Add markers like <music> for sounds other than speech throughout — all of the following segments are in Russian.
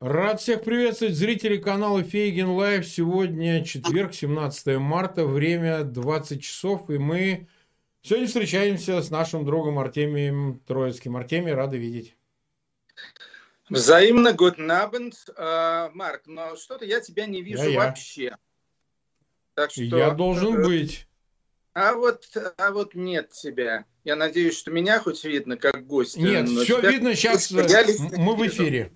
Рад всех приветствовать зрителей канала Фейгин Live. Сегодня четверг, 17 марта, время 20 часов, и мы сегодня встречаемся с нашим другом Артемием Троицким. Артемий, рады видеть. Взаимно, guten Abend. Э, Марк, но что-то я тебя не вижу я, вообще. Так что, я должен быть. А вот, а вот нет тебя. Я надеюсь, что меня хоть видно как гость. Нет, все тебя... видно сейчас. Я мы в эфире.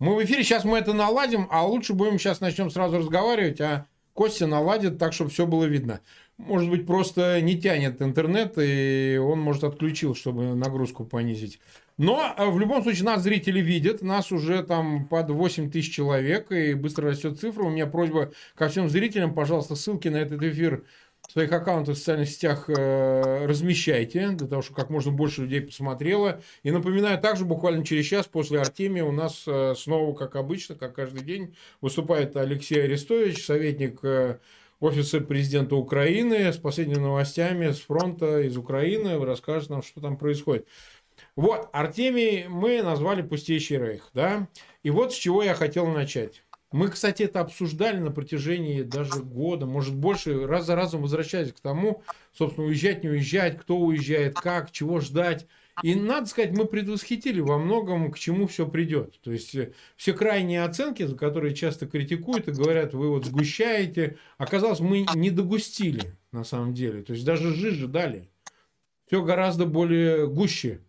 Мы в эфире, сейчас мы это наладим, а лучше будем сейчас начнем сразу разговаривать, а Костя наладит так, чтобы все было видно. Может быть, просто не тянет интернет, и он, может, отключил, чтобы нагрузку понизить. Но э, в любом случае нас зрители видят, нас уже там под 8 тысяч человек, и быстро растет цифра. У меня просьба ко всем зрителям, пожалуйста, ссылки на этот эфир своих аккаунтах в социальных сетях э, размещайте, для того, чтобы как можно больше людей посмотрело. И напоминаю, также буквально через час после Артемия у нас э, снова, как обычно, как каждый день, выступает Алексей Арестович, советник э, офиса президента Украины с последними новостями с фронта из Украины. Расскажет нам, что там происходит. Вот, Артемий мы назвали пустейший рейх, да? И вот с чего я хотел начать. Мы, кстати, это обсуждали на протяжении даже года, может больше, раз за разом возвращаясь к тому, собственно, уезжать, не уезжать, кто уезжает, как, чего ждать. И, надо сказать, мы предвосхитили во многом, к чему все придет. То есть, э, все крайние оценки, за которые часто критикуют и говорят, вы вот сгущаете, оказалось, мы не догустили на самом деле. То есть, даже жиже дали. Все гораздо более гуще.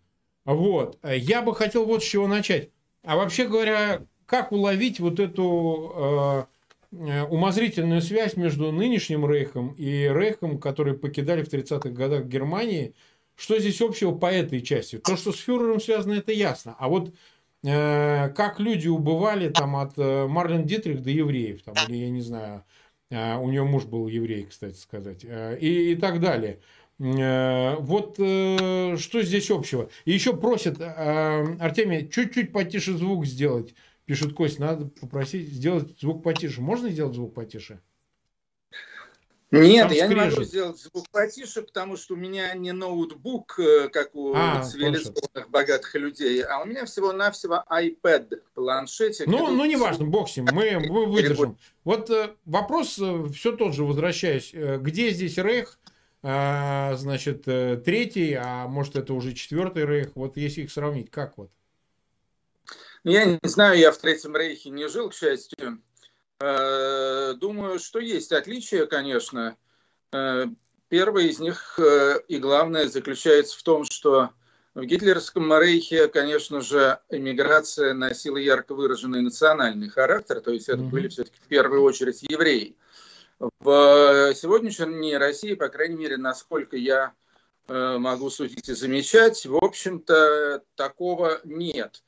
Вот. Я бы хотел вот с чего начать. А вообще говоря, как уловить вот эту э, э, умозрительную связь между нынешним Рейхом и Рейхом, которые покидали в 30-х годах Германии? Что здесь общего по этой части? То, что с фюрером связано, это ясно. А вот э, как люди убывали там от э, Марлен Дитрих до евреев, там, или я не знаю, э, у нее муж был еврей, кстати сказать, э, и, и так далее. Э, вот э, что здесь общего? И еще просят Артемия чуть-чуть потише звук сделать Пишет Кость, надо попросить сделать звук потише. Можно сделать звук потише? Нет, Там я скрежет. не могу сделать звук потише, потому что у меня не ноутбук, э, как у а, цивилизованных богатых людей, а у меня всего-навсего iPad, планшетик. Ну, ну не важно, бог с ним, мы, мы выдержим. Вот э, вопрос э, все тот же, возвращаясь. Где здесь Рейх? Значит, третий, а может это уже четвертый Рейх? Вот если их сравнить, как вот? Я не знаю, я в Третьем Рейхе не жил, к счастью. Э, думаю, что есть отличия, конечно. Э, первое из них э, и главное заключается в том, что в гитлеровском Рейхе, конечно же, эмиграция носила ярко выраженный национальный характер, то есть это mm-hmm. были все-таки в первую очередь евреи. В сегодняшней России, по крайней мере, насколько я могу судить и замечать, в общем-то, такого нет.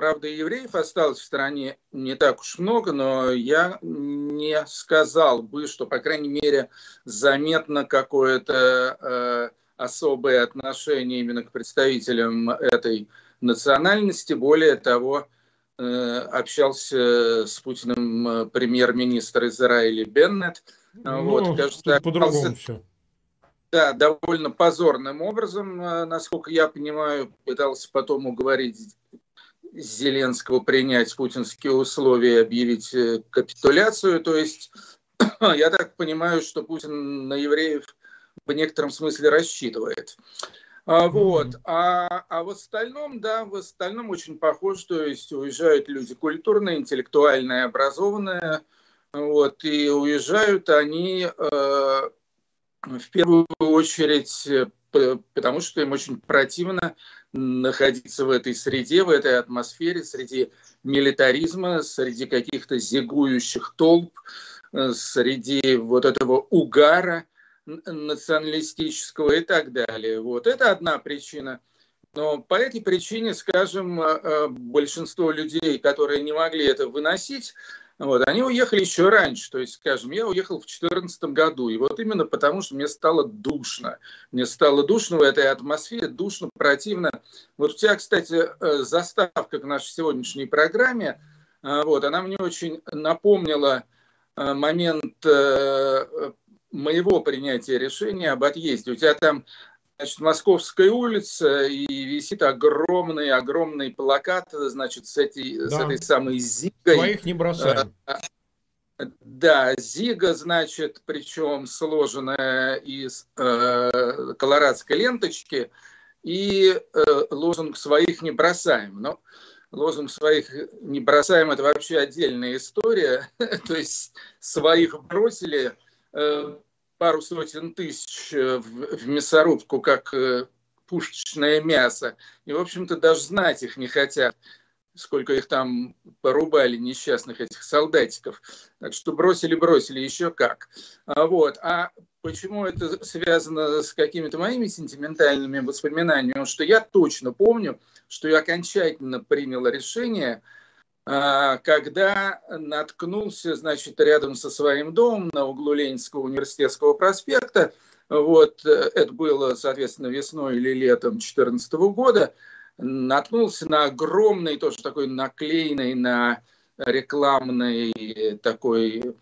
Правда, евреев осталось в стране не так уж много, но я не сказал бы, что, по крайней мере, заметно какое-то э, особое отношение именно к представителям этой национальности. Более того, э, общался с Путиным э, премьер-министр Израиля Беннет. Ну, вот, кажется, по-другому все. Да, довольно позорным образом, э, насколько я понимаю, пытался потом уговорить Зеленского принять путинские условия и объявить э, капитуляцию. То есть <clears throat> я так понимаю, что Путин на евреев в некотором смысле рассчитывает. А, вот. А, а в остальном, да, в остальном очень похоже, то есть уезжают люди культурные, интеллектуальные, образованные, вот, и уезжают они э, в первую очередь потому что им очень противно находиться в этой среде, в этой атмосфере, среди милитаризма, среди каких-то зигующих толп, э, среди вот этого угара националистического и так далее. Вот это одна причина. Но по этой причине, скажем, э, э, большинство людей, которые не могли это выносить, вот, они уехали еще раньше, то есть, скажем, я уехал в 2014 году, и вот именно потому, что мне стало душно. Мне стало душно в этой атмосфере, душно, противно. Вот у тебя, кстати, э, заставка к нашей сегодняшней программе, э, вот, она мне очень напомнила э, момент моего принятия решения об отъезде. У тебя там значит, Московской улице, и висит огромный-огромный плакат, значит, с, этой, да. с этой самой Зигой. Своих не бросаем. Да, Зига, значит, причем сложенная из э, колорадской ленточки, и э, лозунг «своих не бросаем». Но лозунг «своих не бросаем» – это вообще отдельная история. <laughs> То есть своих бросили э, пару сотен тысяч э, в, мясорубку, как э, пушечное мясо. И, в общем-то, даже знать их не хотят сколько их там порубали, несчастных этих солдатиков. Так что бросили, бросили, еще как. А, вот. А почему это связано с какими-то моими сентиментальными воспоминаниями? Что я точно помню, что я окончательно принял решение, когда наткнулся, значит, рядом со своим домом на углу Ленинского университетского проспекта, вот, э, это было, соответственно, весной или летом 2014 года, наткнулся на огромный, тоже такой наклеенный на рекламный такой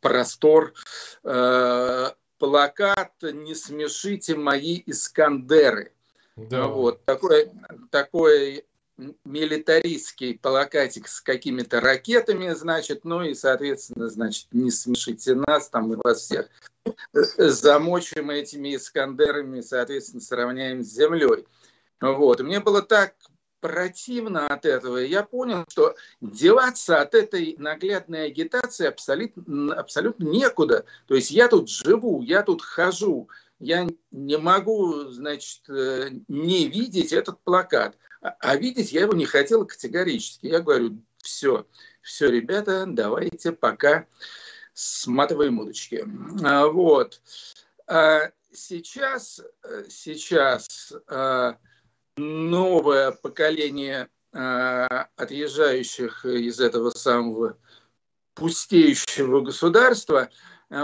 простор э, плакат «Не смешите мои Искандеры». Да. Вот, такой, такой милитаристский плакатик с какими-то ракетами, значит, ну и, соответственно, значит, не смешите нас, там мы вас всех замочим этими Искандерами, соответственно, сравняем с землей. Вот. И мне было так противно от этого. И я понял, что деваться от этой наглядной агитации абсолютно, абсолютно некуда. То есть я тут живу, я тут хожу, я не могу, значит, э, не видеть этот плакат. А, а видеть я его не хотел категорически. Я говорю, все, все, ребята, давайте пока сматываем удочки. А, вот. А сейчас, сейчас новое поколение отъезжающих из этого самого пустеющего государства,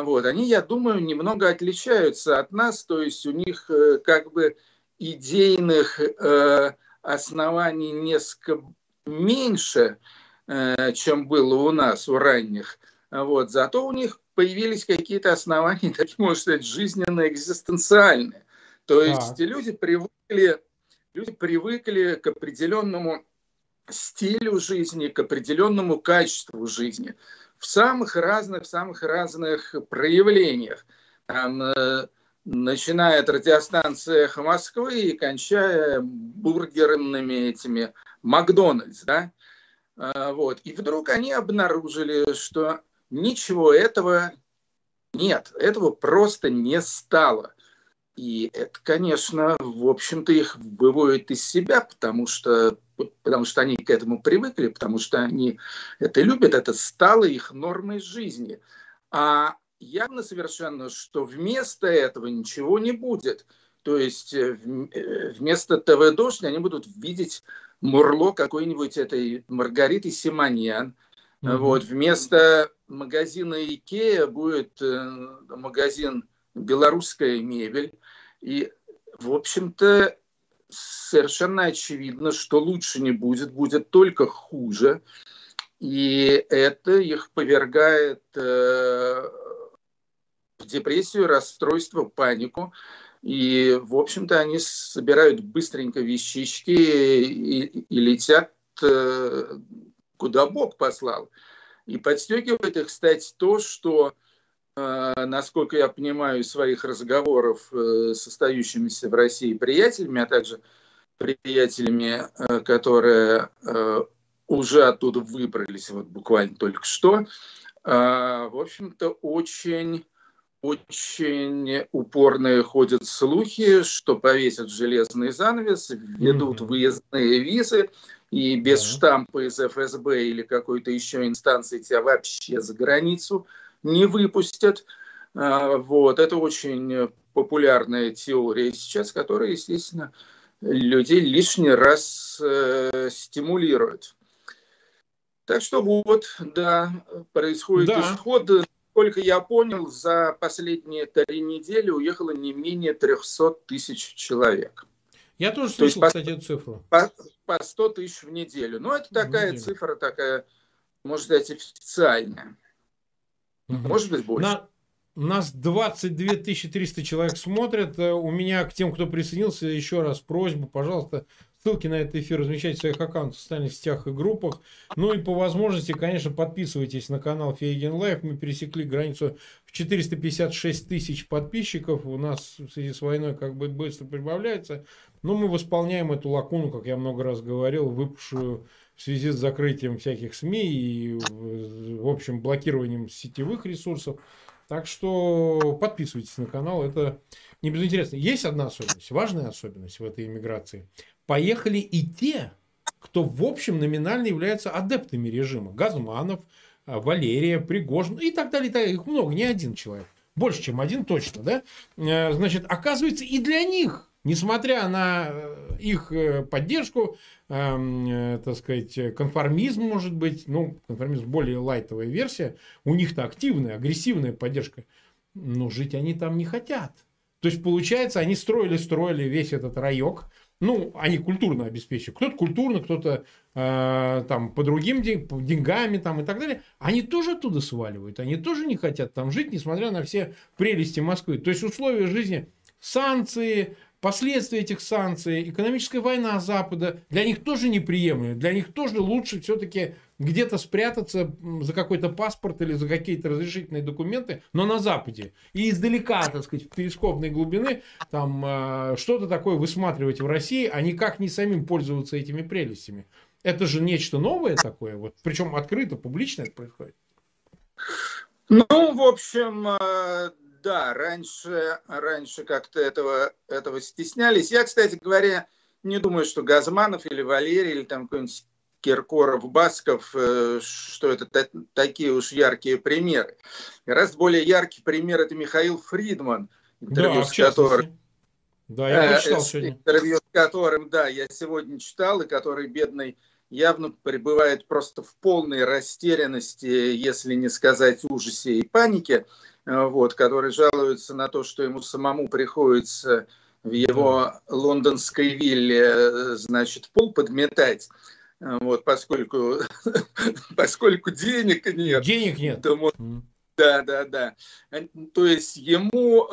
вот, они, я думаю, немного отличаются от нас, то есть у них э, как бы идейных э, оснований несколько меньше, э, чем было у нас, у ранних. Вот, зато у них появились какие-то основания, <laughs> такие, можно сказать, жизненно-экзистенциальные. То есть да. люди привыкли люди привыкли к определенному стилю жизни, к определенному качеству жизни в самых разных, самых разных проявлениях. Там, э, начиная от радиостанции «Эхо Москвы» и кончая бургерными этими «Макдональдс». Да? А, вот. И вдруг они обнаружили, что ничего этого нет, этого просто не стало. И это, конечно, в общем-то их выводит из себя, потому что, потому что они к этому привыкли, потому что они это любят, это стало их нормой жизни. А явно совершенно, что вместо этого ничего не будет. То есть э, э, вместо ТВ «Дождь» они будут видеть Мурло какой-нибудь этой Маргариты Симоньян. Mm-hmm. Вот, вместо магазина Икея будет э, магазин «Белорусская мебель». И, в общем-то, совершенно очевидно, что лучше не будет, будет только хуже. И это их повергает э, в депрессию, расстройство, панику. И, в общем-то, они собирают быстренько вещички и, и летят, э, куда Бог послал. И подстегивает их, кстати, то, что насколько я понимаю из своих разговоров э, с остающимися в России приятелями, а также приятелями, э, которые уже оттуда выбрались вот буквально только что, в общем-то, очень очень упорные ходят слухи, что повесят железный занавес, ведут mm-hmm. выездные визы, и без mm-hmm. штампа из ФСБ или какой-то еще инстанции тебя вообще за границу не выпустят. А, вот. Это очень популярная теория сейчас, которая, естественно, людей лишний раз э, стимулирует. Так что вот, да, происходит да. исход. Сколько я понял, за последние три недели уехало не менее 300 тысяч человек. Я тоже слышал, То есть, кстати, эту цифру. По, по 100 тысяч в неделю. Но это такая неделю. цифра, такая, можно сказать, официальная. Угу. Может быть, больше. На... Нас 22 300 человек смотрят. Э, у меня к тем, кто присоединился, еще раз просьба, пожалуйста, ссылки на этот эфир размещайте в своих аккаунтах в социальных сетях и группах. Ну и по возможности, конечно, подписывайтесь на канал Фейгин Live. Мы пересекли границу в 456 тысяч подписчиков. У нас в связи с войной как бы быстро прибавляется. Но мы восполняем эту лакуну, как я много раз говорил, выпавшую в связи с закрытием всяких СМИ и, в общем, блокированием сетевых ресурсов. Так что подписывайтесь на канал, это не безинтересно. Есть одна особенность, важная особенность в этой иммиграции. Поехали и те, кто в общем номинально является адептами режима. Газманов, а, Валерия, Пригожин и так далее. И так далее. Их много, не один человек. Больше, чем один точно. Да? Э, значит, оказывается, и для них Несмотря на э, их э, поддержку, эм, э, так сказать, конформизм, может быть, ну, конформизм более лайтовая версия, у них-то активная, агрессивная поддержка, но жить они там не хотят. То есть, получается, они строили-строили весь этот райок, ну, они культурно обеспечивают. Кто-то культурно, кто-то э, там по другим день, по деньгами там и так далее. Они тоже оттуда сваливают. Они тоже не хотят там жить, несмотря на все прелести Москвы. То есть условия жизни, санкции, последствия этих санкций, экономическая война Запада для них тоже неприемлемы. Для них тоже лучше все-таки где-то спрятаться за какой-то паспорт или за какие-то разрешительные документы, но на Западе. И издалека, так сказать, в перископной глубины там э, что-то такое высматривать в России, а никак не самим пользоваться этими прелестями. Это же нечто новое такое, вот, причем открыто, публично это происходит. Ну, в общем, э, да, раньше, раньше как-то этого, этого стеснялись. Я, кстати говоря, не думаю, что Газманов или Валерий, или там какой-нибудь Киркоров, Басков, э, что это такие уж яркие примеры. Гораздо более яркий пример – это Михаил Фридман, интервью да, с которым... Да, я э, прочитал сегодня. Интервью с которым, да, я сегодня читал, и который бедный явно пребывает просто в полной растерянности, если не сказать ужасе и панике. Э, вот, который жалуется на то, что ему самому приходится в его лондонской вилле, э, значит, пол подметать, э, вот, поскольку, <laughs> поскольку денег нет. Денег нет. То, да, да, да. То есть ему,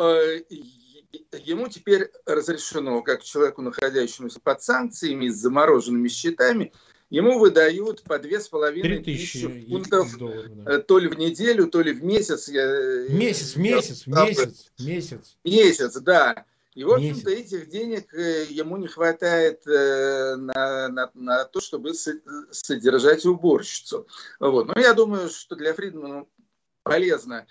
ему теперь разрешено, как человеку, находящемуся под санкциями, с замороженными счетами, ему выдают по две с половиной тысячи фунтов долларов, да. Э, то ли в неделю, то ли в месяц. Месяц, месяц, я, месяц, месяц. Месяц, да. И, в общем-то, этих денег э, ему не хватает э, на, на, на то, чтобы содержать уборщицу. Вот. Но я думаю, что для Фридмана полезно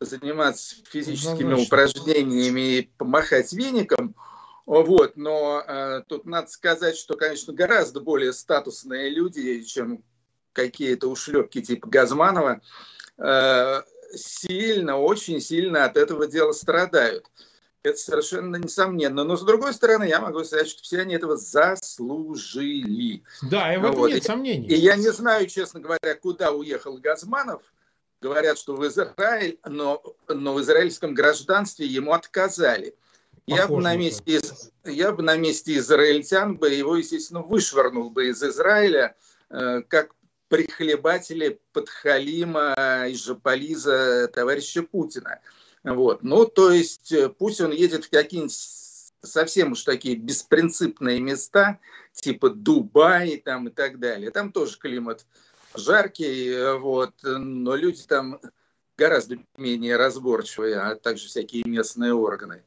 заниматься физическими Однозначно. упражнениями и помахать веником – вот, но э, тут надо сказать, что, конечно, гораздо более статусные люди, чем какие-то ушлепки типа Газманова, э, сильно, очень сильно от этого дела страдают. Это совершенно несомненно. Но, с другой стороны, я могу сказать, что все они этого заслужили. Да, и в этом вот. нет сомнений. И, я не знаю, честно говоря, куда уехал Газманов. Говорят, что в Израиль, но, но в израильском гражданстве ему отказали. Я бы, на месте, я бы на месте израильтян бы его, естественно, вышвырнул бы из Израиля, э, как прихлебатели подхалима из Жополиза товарища Путина. Вот. Ну, то есть, э, пусть он едет в какие-нибудь совсем уж такие беспринципные места, типа Дубай там и так далее. Там тоже климат жаркий, э, вот, но люди там гораздо менее разборчивые, а также всякие местные органы.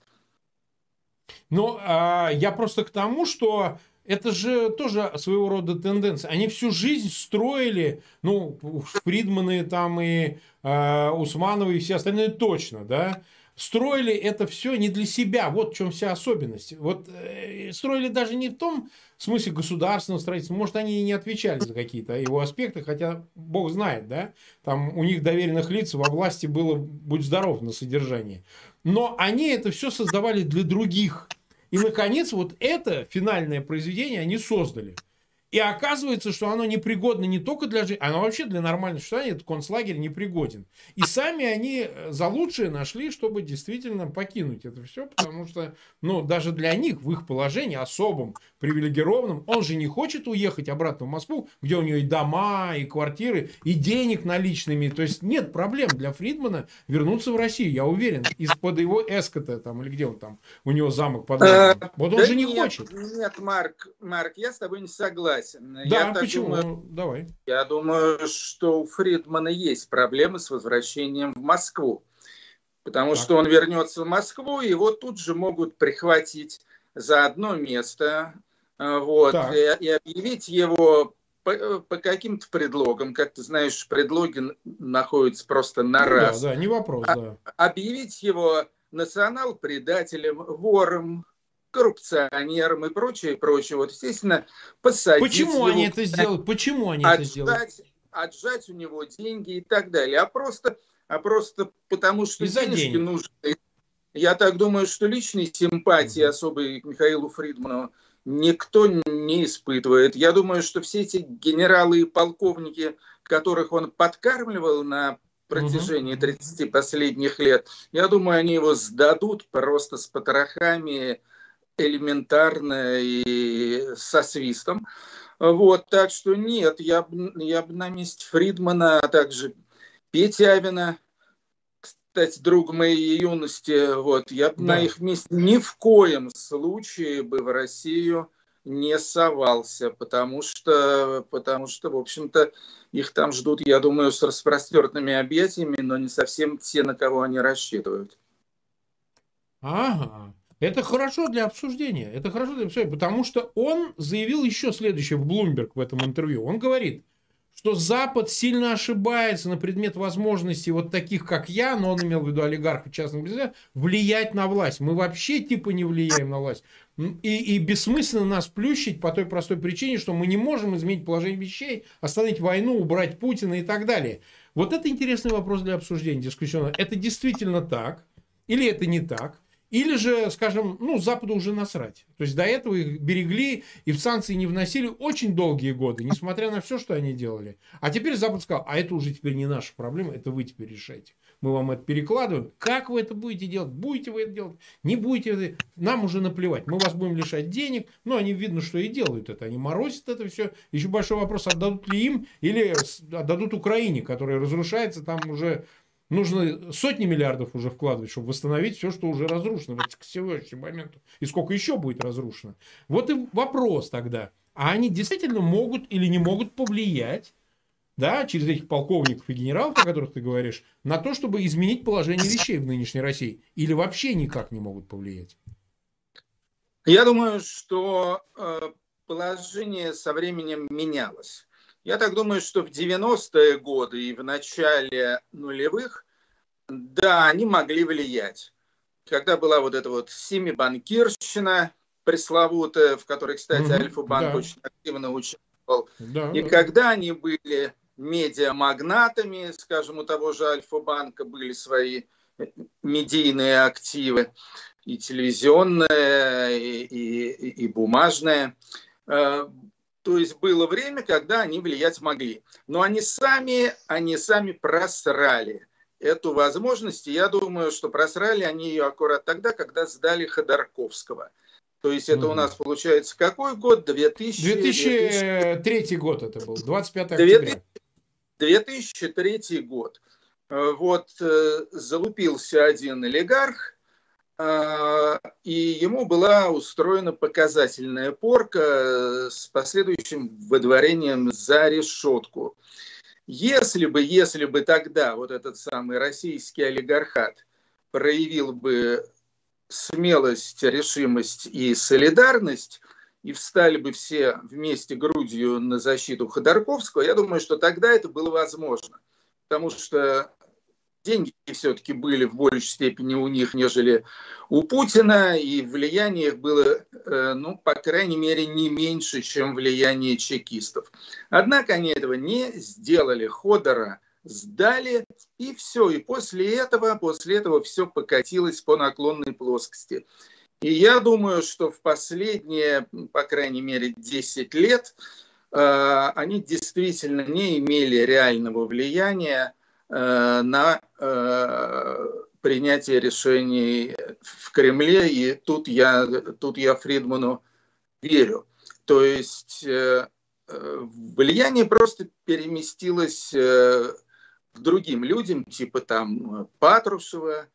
Но а, я просто к тому, что это же тоже своего рода тенденция. Они всю жизнь строили, ну, Фридманы там и э, Усмановы и все остальные точно, да, строили это все не для себя. Вот в чем вся особенность. Вот э, строили даже не в том смысле государственного строительства. Может, они и не отвечали за какие-то его аспекты, хотя Бог знает, да, там у них доверенных лиц во власти было, будь здоров, на содержании. Но они это все создавали для других. И, наконец, вот это финальное произведение они создали. И оказывается, что оно непригодно не только для жизни, оно вообще для нормального существования, этот концлагерь непригоден. И сами они э, за лучшее нашли, чтобы действительно покинуть это все, потому что, ну, даже для них, в их положении особым, привилегированным, он же не хочет уехать обратно в Москву, где у него и дома, и квартиры, и денег наличными. То есть нет проблем для Фридмана вернуться в Россию, я уверен, из-под его эскота, там, или где он там, у него замок под э, Вот он же не хочет. Нет, Марк, Марк, я с тобой не согласен согласен. Да, я почему? Думаю, Давай. Я думаю, что у Фридмана есть проблемы с возвращением в Москву. Потому так. что он вернется в Москву, его тут же могут прихватить за одно место э, вот, и, и объявить его по, по каким-то предлогам, как ты знаешь, предлоги находятся просто на ну, раз. Да, да, не вопрос, а, да. Объявить его национал-предателем, вором, коррупционером и прочее, прочее. Вот, естественно, посадить Почему его, они это сделают? Почему они отжать, это сделают? Отжать у него деньги и так далее. А просто, а просто потому, что Из-за денежки денег. нужны. Я так думаю, что личной симпатии особой к Михаилу Фридману никто не испытывает. Я думаю, что все эти генералы и полковники, которых он подкармливал на протяжении 30 последних лет, я думаю, они его сдадут просто с потрохами элементарно и со свистом. Вот, так что нет, я бы я б на месте Фридмана, а также Петявина, кстати, друг моей юности, вот, я бы да. на их месте ни в коем случае бы в Россию не совался, потому что, потому что, в общем-то, их там ждут, я думаю, с распростертыми объятиями, но не совсем те, на кого они рассчитывают. Ага. Это хорошо для обсуждения. Это хорошо для обсуждения, потому что он заявил еще следующее в Bloomberg в этом интервью. Он говорит, что Запад сильно ошибается на предмет возможности вот таких, как я, но он имел в виду олигархов частных бизнесов, влиять на власть. Мы вообще типа не влияем на власть. И, и бессмысленно нас плющить по той простой причине, что мы не можем изменить положение вещей, остановить войну, убрать Путина и так далее. Вот это интересный вопрос для обсуждения, дискуссионного. Это действительно так или это не так? Или же, скажем, ну, Западу уже насрать. То есть до этого их берегли и в санкции не вносили очень долгие годы, несмотря на все, что они делали. А теперь Запад сказал, а это уже теперь не наша проблема, это вы теперь решаете. Мы вам это перекладываем. Как вы это будете делать? Будете вы это делать? Не будете? Нам уже наплевать. Мы вас будем лишать денег. Ну, они видно, что и делают это. Они морозят это все. Еще большой вопрос, отдадут ли им или отдадут Украине, которая разрушается там уже Нужно сотни миллиардов уже вкладывать, чтобы восстановить все, что уже разрушено к сегодняшнему моменту. И сколько еще будет разрушено. Вот и вопрос тогда. А они действительно могут или не могут повлиять да, через этих полковников и генералов, о которых ты говоришь, на то, чтобы изменить положение вещей в нынешней России? Или вообще никак не могут повлиять? Я думаю, что э, положение со временем менялось. Я так думаю, что в 90-е годы и в начале нулевых, да, они могли влиять. Когда была вот эта вот семибанкирщина пресловутая, в которой, кстати, mm-hmm, Альфа-банк да. очень активно участвовал, да, и да. когда они были медиамагнатами, скажем, у того же Альфа-банка были свои медийные активы, и телевизионные, и, и, и бумажные, э, то есть было время, когда они влиять могли. Но они сами, они сами просрали эту возможность. И я думаю, что просрали они ее аккурат тогда, когда сдали Ходорковского. То есть это mm у нас получается какой год? 2000... 2003 год это был, 25 октября. 2003 год. Э, вот э, залупился один олигарх, и ему была устроена показательная порка э, с последующим выдворением за решетку. Если бы, если бы тогда вот этот самый российский олигархат проявил бы смелость, решимость и солидарность, и встали бы все вместе грудью на защиту Ходорковского, я думаю, что тогда это было возможно. Потому что деньги все-таки были в большей степени у них, нежели у Путина, и влияние их было, э, ну, по крайней мере, не меньше, чем влияние чекистов. Однако они этого не сделали. Ходора сдали, и все. И после этого, после этого все покатилось по наклонной плоскости. И я думаю, что в последние, по крайней мере, 10 лет они действительно не имели реального влияния на принятие решений в Кремле, и тут я, тут я Фридману верю. То есть влияние просто переместилось к другим людям, типа там Патрушева,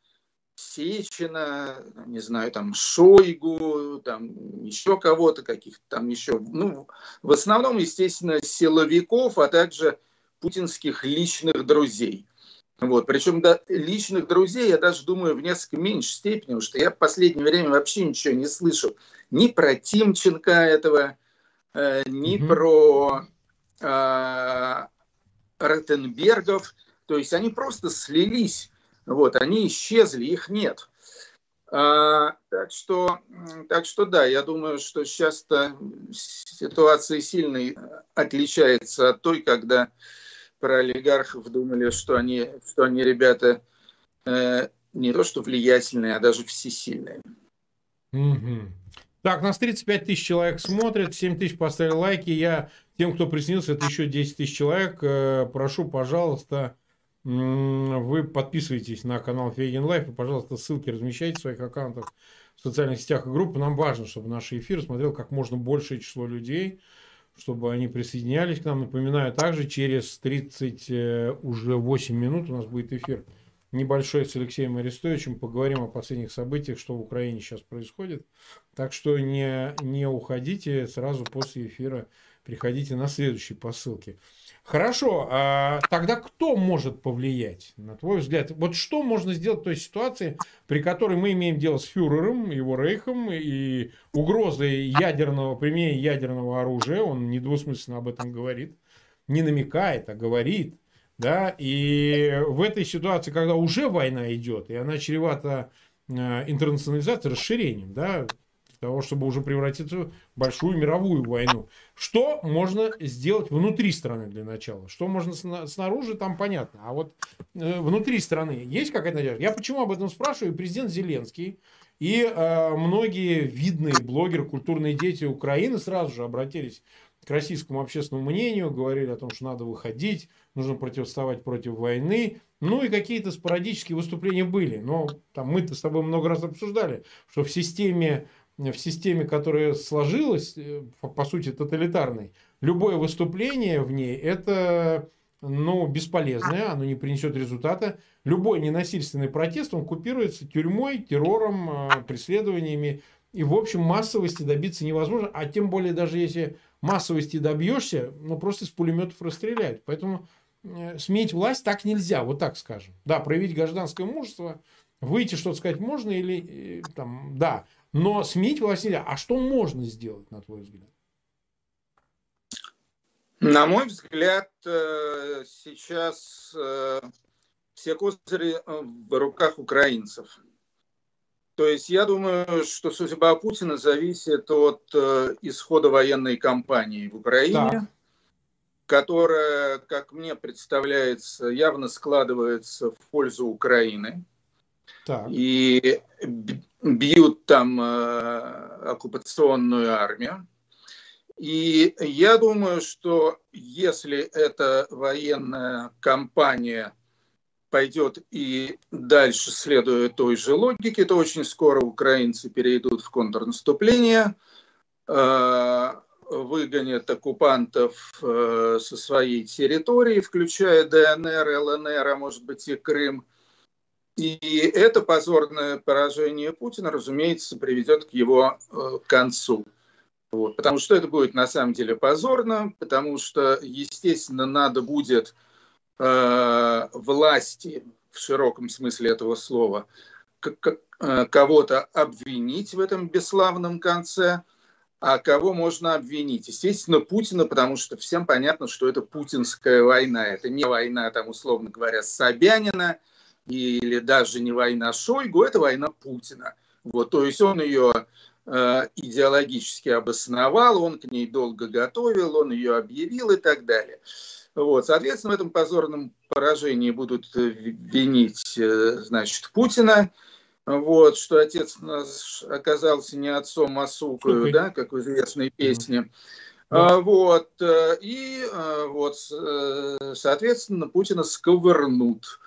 Сечина, не знаю, там Шойгу, там еще кого-то, каких-то там еще, ну, в основном, естественно, силовиков, а также путинских личных друзей. Вот. Причем да, личных друзей, я даже думаю, в несколько меньшей степени, потому что я в последнее время вообще ничего не слышу ни про Тимченко этого, э, ни mm-hmm. про э, Ротенбергов. То есть они просто слились вот, они исчезли, их нет. А, так, что, так что да, я думаю, что сейчас-то ситуация сильно отличается от той, когда про олигархов думали, что они, что они ребята э, не то что влиятельные, а даже всесильные. Угу. Так, нас 35 тысяч человек смотрят, 7 тысяч поставили лайки. Я тем, кто присоединился, это еще 10 тысяч человек. Э, прошу, пожалуйста, вы подписывайтесь на канал Фейгин Live и, пожалуйста, ссылки размещайте в своих аккаунтах в социальных сетях и группах. Нам важно, чтобы наши эфиры смотрел как можно большее число людей, чтобы они присоединялись к нам. Напоминаю, также через 30, э, уже 8 минут у нас будет эфир небольшой с Алексеем Арестовичем. Поговорим о последних событиях, что в Украине сейчас происходит. Так что не, не уходите сразу после эфира, приходите на следующие посылки. Хорошо, а тогда кто может повлиять, на твой взгляд? Вот что можно сделать в той ситуации, при которой мы имеем дело с фюрером, его рейхом и угрозой ядерного, применения ядерного оружия, он недвусмысленно об этом говорит, не намекает, а говорит, да, и в этой ситуации, когда уже война идет, и она чревата э, интернационализацией, расширением, да, того, чтобы уже превратиться в большую мировую войну. Что можно сделать внутри страны для начала? Что можно снаружи, там понятно. А вот э, внутри страны есть какая-то надежда? Я почему об этом спрашиваю? Президент Зеленский и э, многие видные блогеры, культурные дети Украины сразу же обратились к российскому общественному мнению, говорили о том, что надо выходить, нужно противостоять против войны. Ну и какие-то спорадические выступления были. Но там мы-то с тобой много раз обсуждали, что в системе в системе, которая сложилась, э, по сути, тоталитарной, любое выступление в ней – это ну, бесполезное, оно не принесет результата. Любой ненасильственный протест, он купируется тюрьмой, террором, э, преследованиями. И, в общем, массовости добиться невозможно. А тем более, даже если массовости добьешься, ну, просто из пулеметов расстреляют. Поэтому э, сменить власть так нельзя, вот так скажем. Да, проявить гражданское мужество, выйти что-то сказать можно или там, да, но сменить власть нельзя. А что можно сделать, на твой взгляд? На мой взгляд, э, сейчас э, все козыри э, в руках украинцев. То есть я думаю, что судьба Путина зависит от исхода военной кампании в Украине, так. которая, как мне представляется, явно складывается в пользу Украины. Так. И бьют там э, оккупационную армию. И я думаю, что если эта военная кампания пойдет и дальше следуя той же логике, то очень скоро украинцы перейдут в контрнаступление, э, выгонят оккупантов э, со своей территории, включая ДНР, ЛНР, а может быть и Крым, и это позорное поражение Путина, разумеется, приведет к его э, концу. Вот. Потому что это будет на самом деле позорно, потому что, естественно, надо будет э, власти в широком смысле этого слова э, кого-то обвинить в этом бесславном конце, а кого можно обвинить? Естественно, Путина, потому что всем понятно, что это путинская война. Это не война, там, условно говоря, Собянина – или даже не война Шойгу, это война Путина. Вот, то есть он ее э, идеологически обосновал, он к ней долго готовил, он ее объявил и так далее. Вот, соответственно, в этом позорном поражении будут винить, э, значит, Путина, вот, что отец наш оказался не отцом, а сукою, да, как в известной песне. Да. Вот. И вот, соответственно, Путина сковырнут.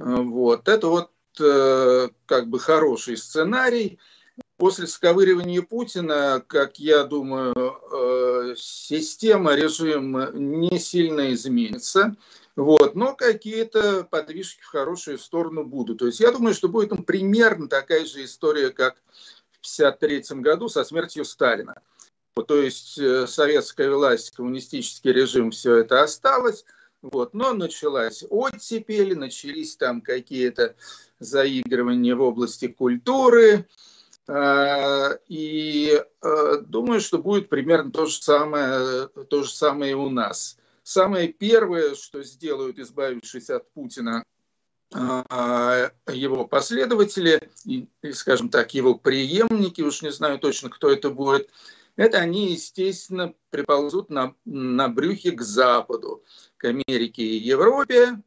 Вот. Это вот как бы хороший сценарий. После сковыривания Путина, как я думаю, э, система, режим не сильно изменится. Вот, но какие-то подвижки в хорошую сторону будут. То есть я думаю, что будет ну, примерно такая же история, как в 1953 году со смертью Сталина. То есть э, советская власть, коммунистический режим, все это осталось. Вот, но началась оттепель, начались там какие-то заигрывания в области культуры, Э, и э, думаю, что будет примерно то же самое, то же самое у нас. Самое первое, что сделают, избавившись от Путина, его последователи, и, скажем так, его преемники, уж не знаю точно, кто это будет, это они, естественно, приползут на, на брюхе к Западу, к Америке и Европе,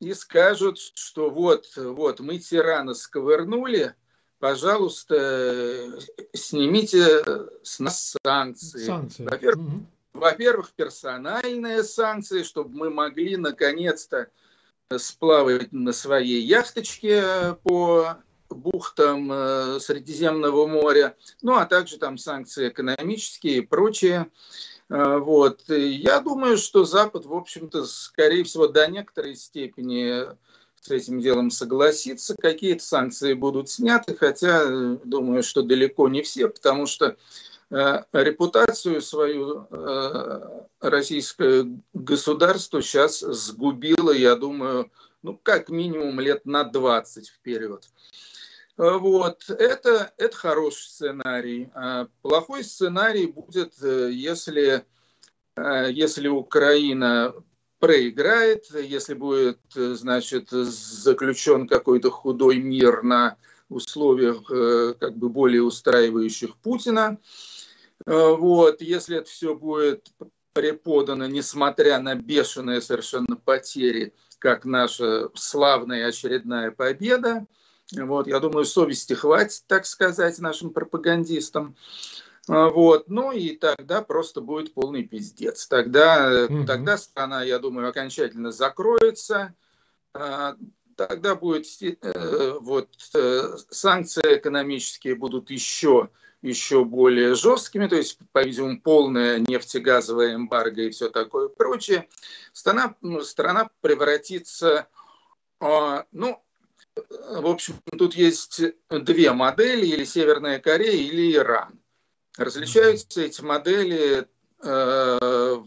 и скажут, что вот, вот мы тирана сковырнули – пожалуйста, снимите с нас санкции. санкции. Во-первых, угу. во-первых, персональные санкции, чтобы мы могли наконец-то сплавать на своей яхточке по бухтам э, Средиземного моря, ну а также там санкции экономические и прочее. Э, вот. Я думаю, что Запад, в общем-то, скорее всего, до некоторой степени с этим делом согласиться. Какие-то санкции будут сняты, хотя э, думаю, что далеко не все, потому что репутацию свою российское государство сейчас сгубило, я думаю, ну, как минимум лет на 20 вперед. Вот, это, это хороший сценарий. А плохой сценарий будет, если, если Украина проиграет, если будет, значит, заключен какой-то худой мир на условиях э, как бы более устраивающих Путина. Э, вот, если это все будет преподано, несмотря на бешеные совершенно потери, как наша славная очередная победа, вот, я думаю, совести хватит, так сказать, нашим пропагандистам. А, вот. Ну и тогда просто будет полный пиздец. Тогда, угу. тогда страна, я думаю, окончательно закроется. А, тогда будет э, вот э, санкции экономические будут еще еще более жесткими, то есть, по-видимому, полная нефтегазовая эмбарго и все такое прочее, страна, ну, страна превратится, а, ну, в общем, тут есть две модели, или Северная Корея, или Иран. Различаются эти модели, э,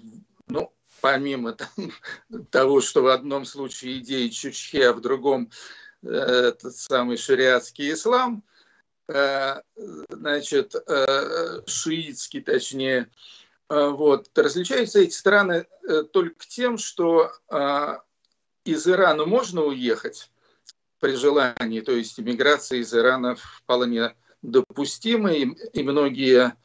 ну, помимо там, <laughs> того, что в одном случае идеи Чучхе, а в другом э, этот самый шариатский ислам, э, значит, э, шиитский точнее, э, вот, различаются эти страны э, только тем, что э, из Ирана можно уехать при желании, то есть иммиграция из Ирана вполне допустимы, и многие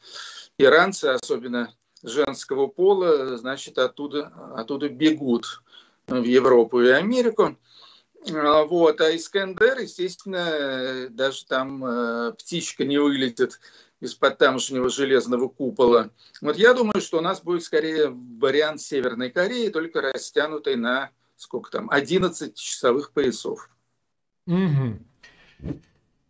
иранцы, особенно женского пола, значит, оттуда, оттуда бегут в Европу и Америку. А, вот. А Искандер, естественно, даже там э, птичка не вылетит из-под тамошнего железного купола. Вот я думаю, что у нас будет скорее вариант Северной Кореи, только растянутый на сколько там, 11 часовых поясов. Угу.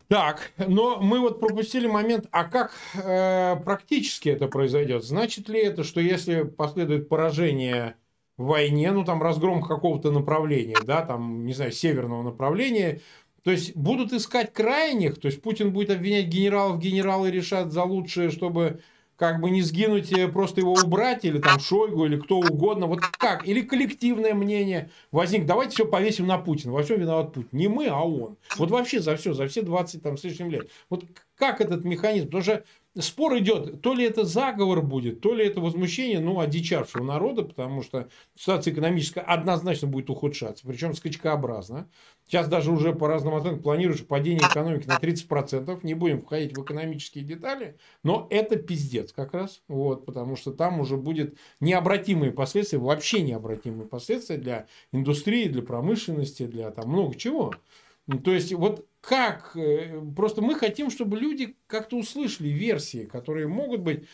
Так, но мы вот пропустили момент, а как э, практически это произойдет? Значит ли это, что если последует поражение в войне, ну там разгром какого-то направления, да, там, не знаю, северного направления, то есть будут искать крайних, то есть Путин будет обвинять генералов, генералы решат за лучшее, чтобы как бы не сгинуть, э, просто его убрать, или там Шойгу, или кто угодно. Вот как? Или коллективное мнение возник. Давайте все повесим на Путина. Во всем виноват Путин. Не мы, а он. Вот вообще за все, за все 20 там, с лишним лет. Вот как этот механизм? Потому что спор идет, то ли это заговор будет, то ли это возмущение, ну, одичавшего народа, потому что ситуация экономическая однозначно будет ухудшаться, причем скачкообразно. Сейчас даже уже по разным оценкам планируешь падение экономики на 30%, не будем входить в экономические детали, но это пиздец как раз, вот, потому что там уже будет необратимые последствия, вообще необратимые последствия для индустрии, для промышленности, для там много чего. То есть вот как, э, просто мы хотим, чтобы люди как-то услышали версии, которые могут быть,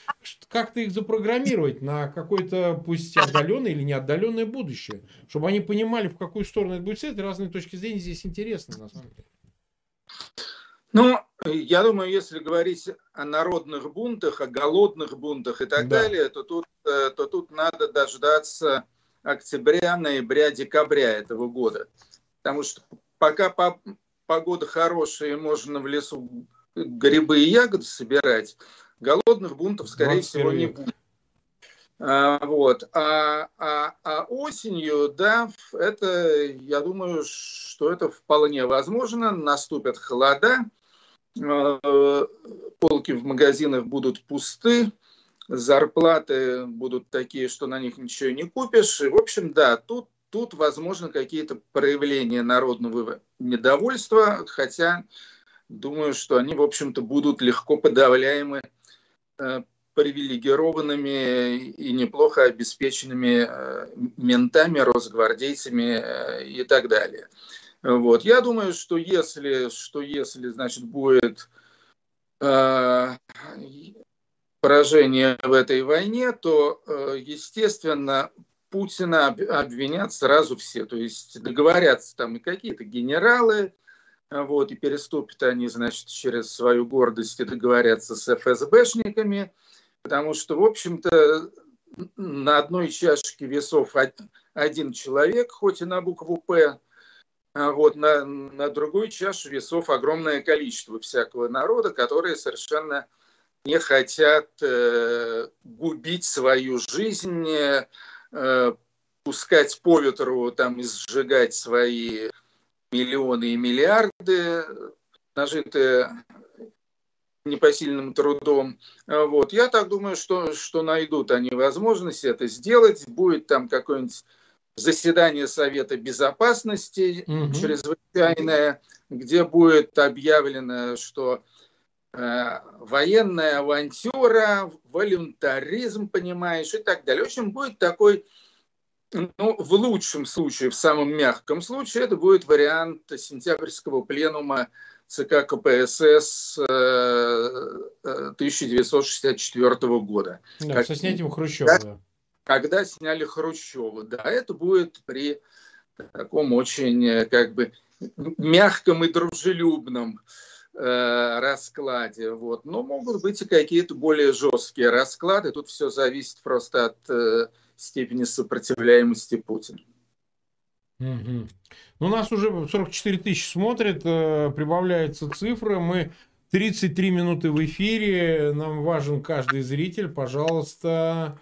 как-то их запрограммировать на какое-то, пусть отдаленное или неотдаленное будущее, чтобы они понимали, в какую сторону это будет сеть, разные точки зрения здесь интересны, на самом деле. Ну, я думаю, если говорить о народных бунтах, о голодных бунтах и так да. далее, то тут, э, то тут надо дождаться октября, ноября, декабря этого года. Потому что пока по, погода хорошая можно в лесу грибы и ягоды собирать, голодных бунтов, скорее всего, не будет. А, вот. А, а, а осенью, да, это, я думаю, что это вполне возможно. Наступят холода, Э, полки в магазинах будут пусты, зарплаты будут такие, что на них ничего не купишь. И, в общем, да, тут, тут возможно какие-то проявления народного недовольства, хотя думаю, что они, в общем-то, будут легко подавляемы э, привилегированными и неплохо обеспеченными э, ментами, росгвардейцами и так далее. Вот. Я думаю, что если, что если значит, будет э, поражение в этой войне, то, э, естественно, Путина обвинят сразу все. То есть договорятся там и какие-то генералы, вот, и переступят они, значит, через свою гордость и договорятся с ФСБшниками, потому что, в общем-то, на одной чашке весов один человек, хоть и на букву «П», а вот на, на другой чаше весов огромное количество всякого народа, которые совершенно не хотят э, губить свою жизнь, пускать по ветру там, и сжигать свои миллионы и миллиарды, нажитые непосильным трудом. Вот. Я так думаю, что, что найдут они возможность это сделать. Будет там какой-нибудь заседание Совета Безопасности угу. чрезвычайное, где будет объявлено, что э, военная авантюра, волюнтаризм, понимаешь, и так далее. В общем, будет такой, ну, в лучшем случае, в самом мягком случае, это будет вариант сентябрьского пленума ЦК КПСС 1964 э, э, года. Да, как, со снятием Хрущева, да когда сняли Хрущева. Да, это будет при таком очень э, как бы мягком и дружелюбном э, раскладе. Вот. Но могут быть и какие-то более жесткие расклады. Тут все зависит просто от э, степени сопротивляемости Путина. Угу. Ну, нас уже 44 тысячи смотрят, э, прибавляются цифры. Мы 33 минуты в эфире. Нам важен каждый зритель. Пожалуйста,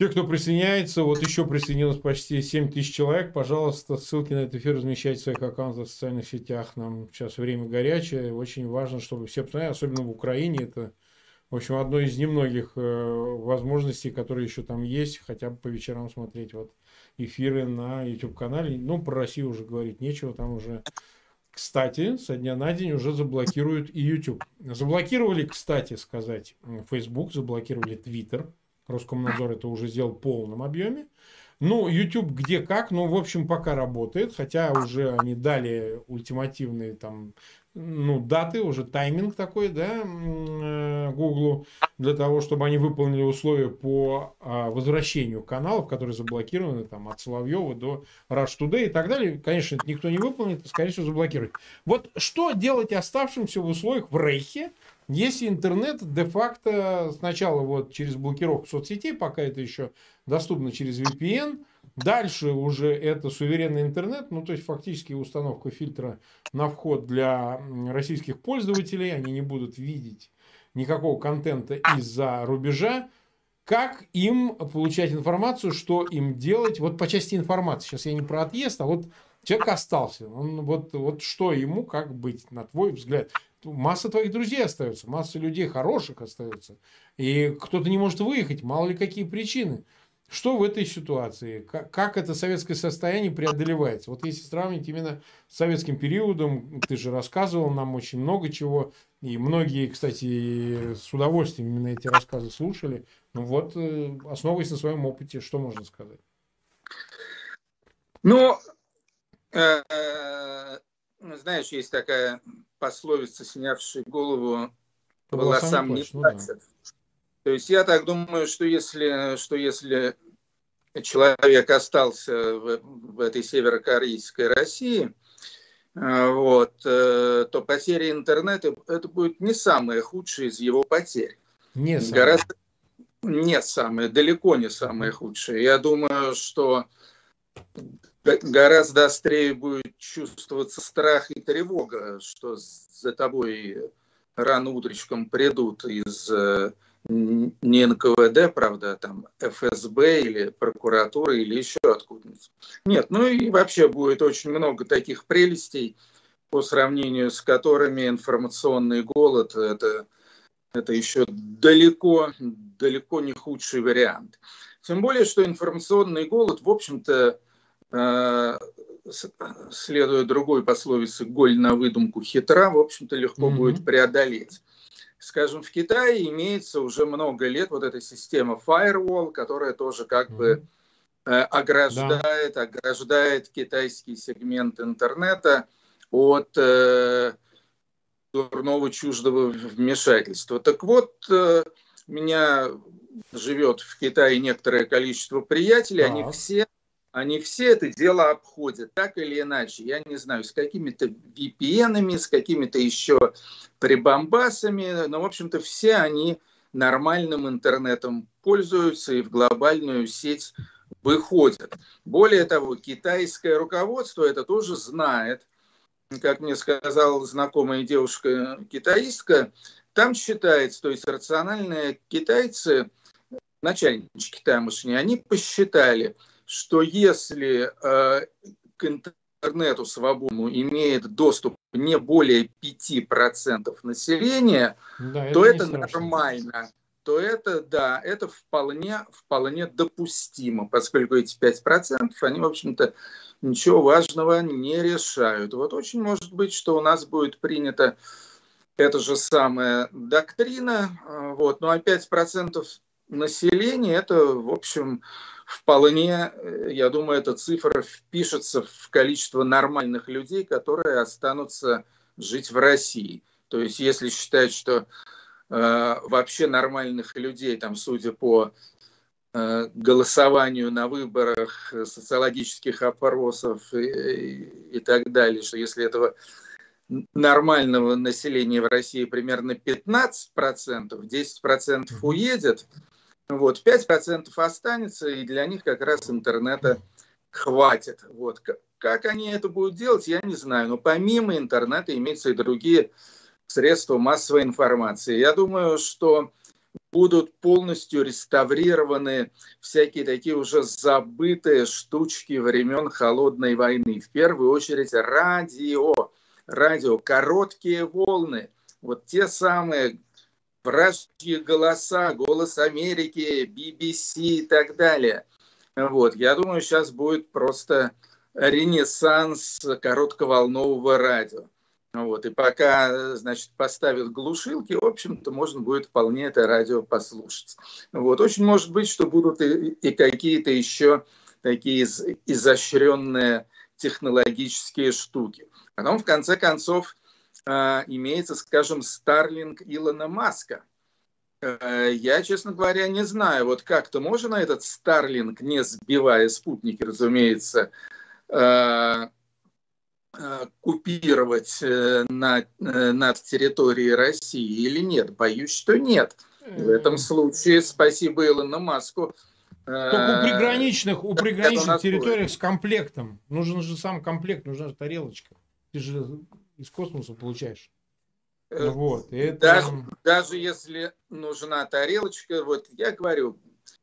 те, кто присоединяется, вот еще присоединилось почти 7 тысяч человек, пожалуйста, ссылки на этот эфир размещайте в своих аккаунтах в социальных сетях. Нам сейчас время горячее, очень важно, чтобы все посмотрели, особенно в Украине. Это, в общем, одно из немногих э, возможностей, которые еще там есть, хотя бы по вечерам смотреть вот эфиры на YouTube-канале. Ну, про Россию уже говорить нечего, там уже кстати, со дня на день уже заблокируют и YouTube. Заблокировали, кстати сказать, Facebook, заблокировали Twitter. Роскомнадзор это уже сделал в полном объеме. Ну, YouTube где как, ну, в общем, пока работает, хотя уже они дали ультимативные там, ну, даты, уже тайминг такой, да, э, Гуглу, для того, чтобы они выполнили условия по а, возвращению каналов, которые заблокированы там от Соловьева до Rush Today и так далее. Конечно, это никто не выполнит, скорее всего, заблокирует. Вот что делать оставшимся в условиях в Рейхе, если интернет де-факто сначала вот через блокировку соцсетей, пока это еще доступно через VPN, дальше уже это суверенный интернет, ну то есть фактически установка фильтра на вход для российских пользователей, они не будут видеть никакого контента из-за рубежа, как им получать информацию, что им делать, вот по части информации, сейчас я не про отъезд, а вот человек остался, он, вот, вот что ему, как быть, на твой взгляд масса твоих друзей остается, масса людей хороших остается. И кто-то не может выехать, мало ли какие причины. Что в этой ситуации? Как, это советское состояние преодолевается? Вот если сравнить именно с советским периодом, ты же рассказывал нам очень много чего, и многие, кстати, с удовольствием именно эти рассказы слушали. Ну вот, э, основываясь на своем опыте, что можно сказать? Ну, э, знаешь, есть такая пословица, снявшая голову волосам не платят. Да. То есть я так думаю, что если, что если человек остался в, в этой северокорейской России, э, вот, э, то потеря интернета это будет не самое худшее из его потерь. Не самое. Гораздо, не самое, далеко не самое худшее. Я думаю, что гораздо острее будет чувствоваться страх и тревога, что за тобой рано утречком придут из э, не НКВД, правда, а там ФСБ или прокуратура или еще откуда-нибудь. Нет, ну и вообще будет очень много таких прелестей, по сравнению с которыми информационный голод это, это еще далеко, далеко не худший вариант. Тем более, что информационный голод, в общем-то, следуя другой пословице «голь на выдумку хитра», в общем-то, легко mm-hmm. будет преодолеть. Скажем, в Китае имеется уже много лет вот эта система firewall, которая тоже как mm-hmm. бы э, ограждает, да. ограждает китайский сегмент интернета от э, дурного чуждого вмешательства. Так вот, э, у меня живет в Китае некоторое количество приятелей, да. они все они все это дело обходят, так или иначе. Я не знаю, с какими-то VPN, с какими-то еще прибамбасами, но, в общем-то, все они нормальным интернетом пользуются и в глобальную сеть выходят. Более того, китайское руководство это тоже знает. Как мне сказала знакомая девушка-китаистка, там считается, то есть рациональные китайцы, начальники тамошние, они посчитали – что если э, к интернету свободному имеет доступ не более 5% населения, да, то это, это нормально. То это, да, это вполне, вполне допустимо, поскольку эти 5%, они, в общем-то, ничего важного не решают. Вот очень может быть, что у нас будет принята эта же самая доктрина, э, вот, ну а 5% населения, это, в общем, вполне, э, я думаю, эта цифра впишется в количество нормальных людей, которые останутся жить в России. То есть, если считать, что э, вообще нормальных людей, там, судя по э, голосованию на выборах, э, социологических опросов и, и, и так далее, что если этого нормального населения в России примерно 15%, 10% уедет, вот, 5% останется, и для них как раз интернета хватит. Вот. Как они это будут делать, я не знаю. Но помимо интернета имеются и другие средства массовой информации. Я думаю, что будут полностью реставрированы всякие такие уже забытые штучки времен холодной войны. В первую очередь радио. Радио, короткие волны. Вот те самые вражьи голоса, голос Америки, BBC и так далее. Вот, я думаю, сейчас будет просто ренессанс коротковолнового радио. Вот, и пока, значит, поставят глушилки, в общем-то, можно будет вполне это радио послушать. Вот, очень может быть, что будут и, и какие-то еще такие из, изощренные технологические штуки. Потом, в конце концов, имеется, скажем, Старлинг Илона Маска. А, я, честно говоря, не знаю, вот как-то можно этот Старлинг, не сбивая спутники, разумеется, а, купировать э, на, э, над территорией России или нет? Боюсь, что нет. В этом случае спасибо Илону Маску. Только у приграничных, у <laughs> приграничных территориях с комплектом. Нужен же сам комплект, нужна же тарелочка. Ты же из космоса получаешь. Э, вот, это... даже, даже если нужна тарелочка, вот я говорю,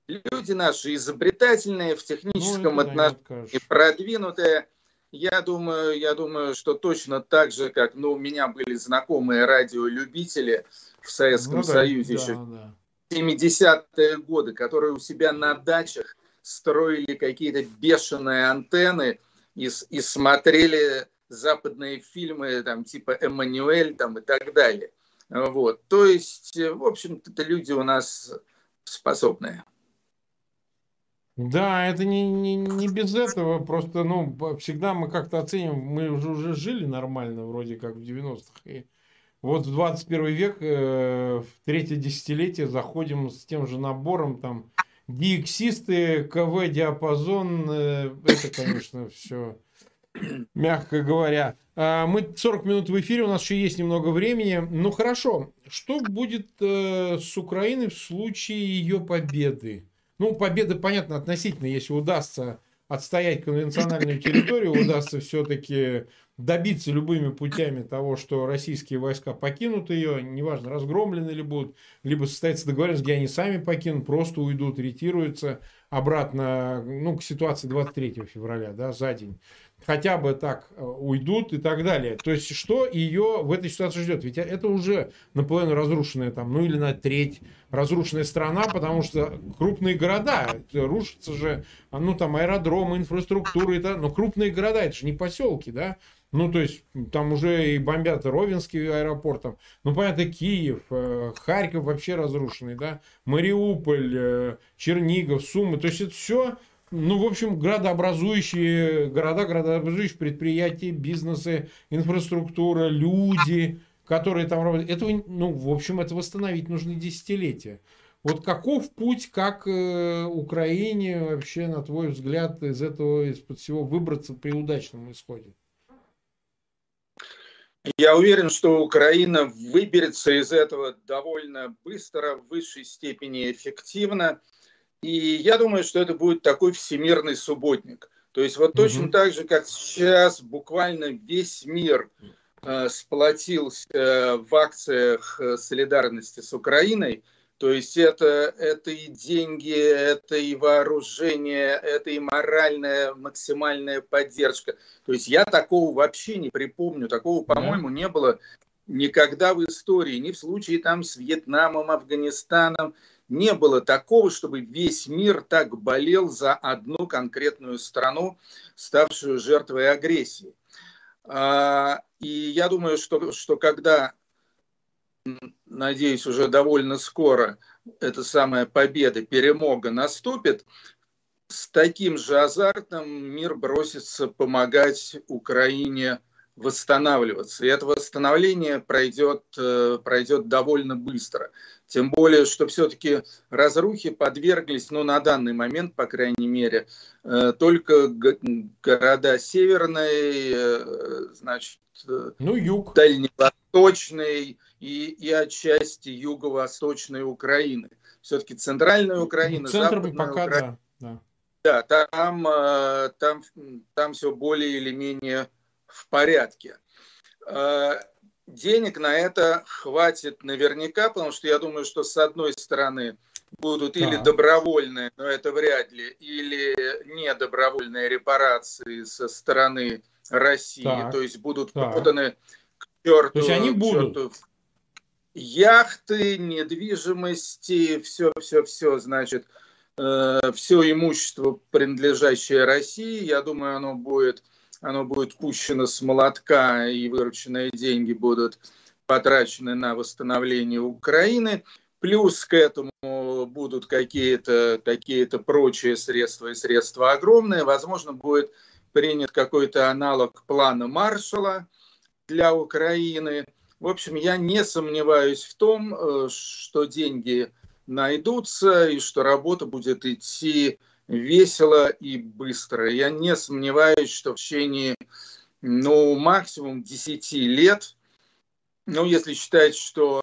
люди наши изобретательные в техническом ну, отношении, продвинутые. Я думаю, я думаю, что точно так же, как ну, у меня были знакомые радиолюбители в Советском ну, да, Союзе да, еще да. 70-е годы, которые у себя на дачах строили какие-то бешеные антенны и, и смотрели западные фильмы, там, типа «Эммануэль» там, и так далее. Вот. То есть, в общем-то, люди у нас способные. Да, это не, не, не без этого, просто, ну, всегда мы как-то оценим, мы уже, уже жили нормально, вроде как в 90-х, и вот в 21 век, э, в третье десятилетие заходим с тем же набором, там, диексисты, КВ-диапазон, э, это, конечно, все, <clears throat> мягко говоря. А, мы 40 минут в эфире, у нас еще есть немного времени. Ну, хорошо, что будет э, с Украиной в случае ее победы? Ну, победа, понятно, относительно, если удастся отстоять конвенциональную территорию, удастся все-таки добиться любыми путями того, что российские войска покинут ее, неважно, разгромлены ли будут, либо состоится договоренность, где они сами покинут, просто уйдут, ретируются обратно, ну, к ситуации 23 февраля, да, за день хотя бы так э, уйдут и так далее. То есть, что ее в этой ситуации ждет? Ведь это уже наполовину разрушенная там, ну или на треть разрушенная страна, потому что крупные города, рушатся же, а, ну там аэродромы, инфраструктура, это, но крупные города, это же не поселки, да? Ну, то есть, там уже и бомбят Ровенский аэропорт, там, ну, понятно, Киев, э, Харьков вообще разрушенный, да, Мариуполь, э, Чернигов, Сумы, то есть, это все ну, в общем, градообразующие города, градообразующие предприятия, бизнесы, инфраструктура, люди, которые там работают. Этого, ну, в общем, это восстановить нужны десятилетия. Вот каков путь, как э, Украине вообще, на твой взгляд, из этого, из-под всего выбраться при удачном исходе? Я уверен, что Украина выберется из этого довольно быстро, в высшей степени эффективно. И я думаю, что это будет такой всемирный субботник. То есть вот точно так же, как сейчас буквально весь мир э, сплотился э, в акциях э, солидарности с Украиной, то есть это, это и деньги, это и вооружение, это и моральная максимальная поддержка. То есть я такого вообще не припомню, такого, по-моему, не было никогда в истории, ни в случае там с Вьетнамом, Афганистаном, не было такого, чтобы весь мир так болел за одну конкретную страну, ставшую жертвой агрессии. А, и я думаю, что, что когда, надеюсь, уже довольно скоро эта самая победа, перемога наступит, с таким же азартом мир бросится помогать Украине восстанавливаться. И это восстановление пройдет, э, пройдет довольно быстро. Тем более, что все-таки разрухи подверглись, ну, на данный момент, по крайней мере, э, только города северной, э, значит, ну, юг. дальневосточной и, и отчасти юго-восточной Украины. Все-таки центральная Украина, Центр западная пока, Украина. Да, да. да там, там, там все более или менее в порядке. Э, денег на это хватит наверняка, потому что я думаю, что с одной стороны будут или добровольные, но это вряд ли, или недобровольные репарации со стороны России, так. то есть будут так. поданы к черту. То есть они будут. Черту, яхты, недвижимости, все, все, все, значит, э, все имущество, принадлежащее России, я думаю, оно будет оно будет пущено с молотка, и вырученные деньги будут потрачены на восстановление Украины. Плюс к этому будут какие-то какие прочие средства, и средства огромные. Возможно, будет принят какой-то аналог плана Маршала для Украины. В общем, я не сомневаюсь в том, э, что деньги найдутся и что работа будет идти весело и быстро. Я не сомневаюсь, что в течение, ну, максимум 10 лет, ну, если считать, что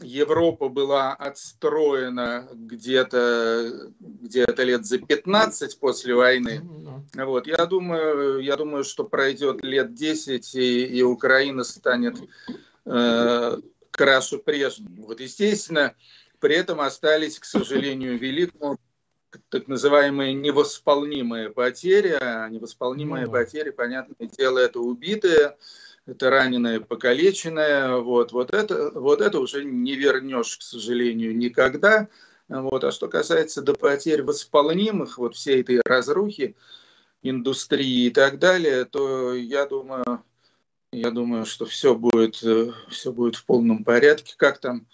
Европа была отстроена где-то где лет за 15 после войны. Вот, я, думаю, я думаю, что пройдет лет 10, и, и Украина станет э, краше прежней. Вот, естественно, при этом остались, к сожалению, великому так называемые невосполнимые потери. А невосполнимые ну, потери, понятное дело, это убитые, это раненые, покалеченные. Вот, вот, это, вот это уже не вернешь, к сожалению, никогда. Вот. А что касается до потерь восполнимых, вот всей этой разрухи, индустрии и так далее, то я думаю, я думаю, что все будет, э, все будет в полном порядке. Как там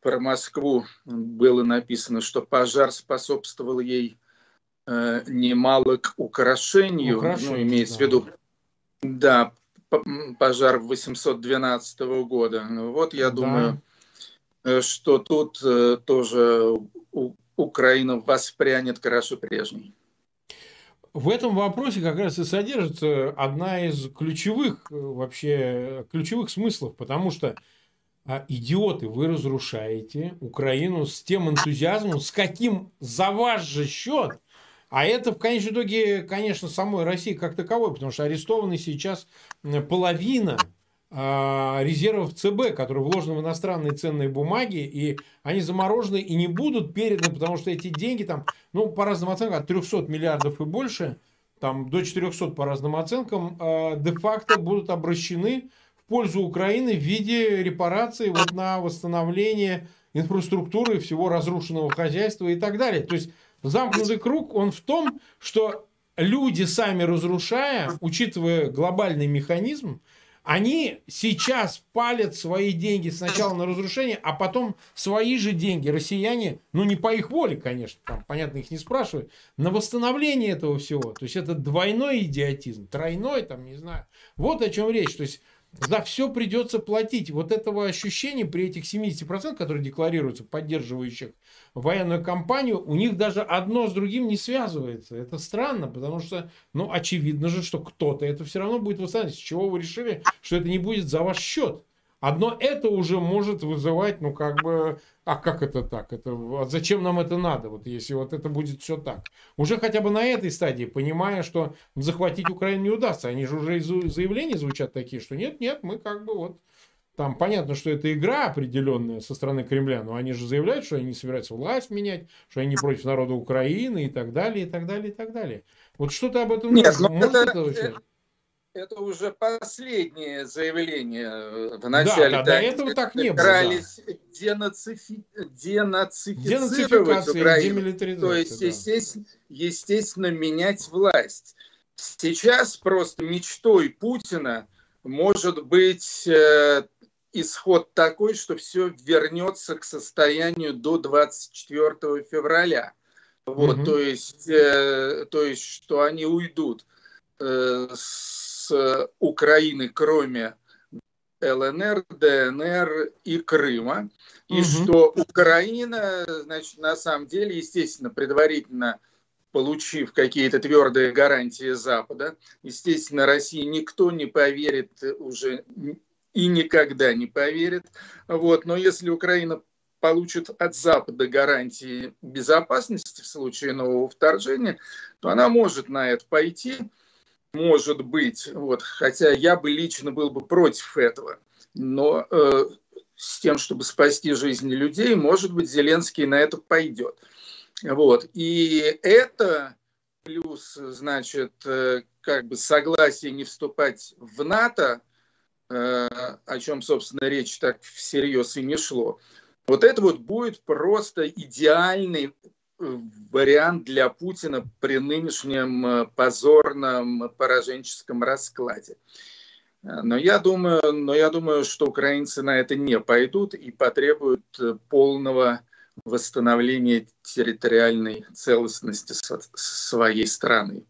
про Москву было написано, что пожар способствовал ей э, немало к украшению, Украшение, ну, имеется да. в виду, да, пожар 812 года. Вот я да. думаю, э, что тут э, тоже Украина воспрянет краше прежней. В этом вопросе как раз и содержится одна из ключевых э, вообще ключевых смыслов, потому что а, идиоты, вы разрушаете Украину с тем энтузиазмом, с каким за ваш же счет? А это в конечном итоге, конечно, самой России как таковой, потому что арестованы сейчас половина а, резервов ЦБ, которые вложены в иностранные ценные бумаги, и они заморожены и не будут переданы, потому что эти деньги там, ну, по разным оценкам, от 300 миллиардов и больше, там до 400 по разным оценкам, а, де-факто будут обращены пользу Украины в виде репарации вот на восстановление инфраструктуры, всего разрушенного хозяйства и так далее. То есть Замкнутый круг, он в том, что люди сами разрушая, учитывая глобальный механизм, они сейчас палят свои деньги сначала на разрушение, а потом свои же деньги, россияне, ну не по их воле, конечно, там, понятно, их не спрашивают, на восстановление этого всего. То есть это двойной идиотизм, тройной, там, не знаю. Вот о чем речь. То есть за все придется платить. Вот этого ощущения при этих 70%, которые декларируются, поддерживающих военную кампанию, у них даже одно с другим не связывается. Это странно, потому что, ну, очевидно же, что кто-то это все равно будет восстанавливать. С чего вы решили, что это не будет за ваш счет? Одно это уже может вызывать, ну, как бы, а как это так? Это, а зачем нам это надо, вот если вот это будет все так? Уже хотя бы на этой стадии, понимая, что захватить Украину не удастся. Они же уже из заявлений звучат такие, что нет, нет, мы как бы вот там понятно, что это игра определенная со стороны Кремля, но они же заявляют, что они не собираются власть менять, что они не против народа Украины и так далее, и так далее, и так далее. Вот что ты об этом Нет, ну это, это, это уже последнее заявление э, в начале. Да, да, до этого так не было. Да. Денацифи... денацифицировать Украину. То есть, да. естественно, естественно, менять власть. Сейчас просто мечтой Путина может быть э, исход такой, что все вернется к состоянию до 24 февраля. Вот, угу. то есть, э, то есть, что они уйдут э, с Украины, кроме ЛНР, ДНР и Крыма, и угу. что Украина, значит, на самом деле, естественно, предварительно получив какие-то твердые гарантии Запада, естественно, России никто не поверит уже и никогда не поверит. Вот. Но если Украина получит от Запада гарантии безопасности в случае нового вторжения, то она может на это пойти, может быть, вот, хотя я бы лично был бы против этого, но э, с тем, чтобы спасти жизни людей, может быть, Зеленский на это пойдет. Вот. И это плюс, значит, э, как бы согласие не вступать в НАТО, э, о чем, собственно, речь так всерьез и не шло. Вот это вот будет просто идеальный вариант для Путина при нынешнем позорном пораженческом раскладе. Но я думаю, но я думаю, что украинцы на это не пойдут и потребуют полного восстановления территориальной целостности своей страны.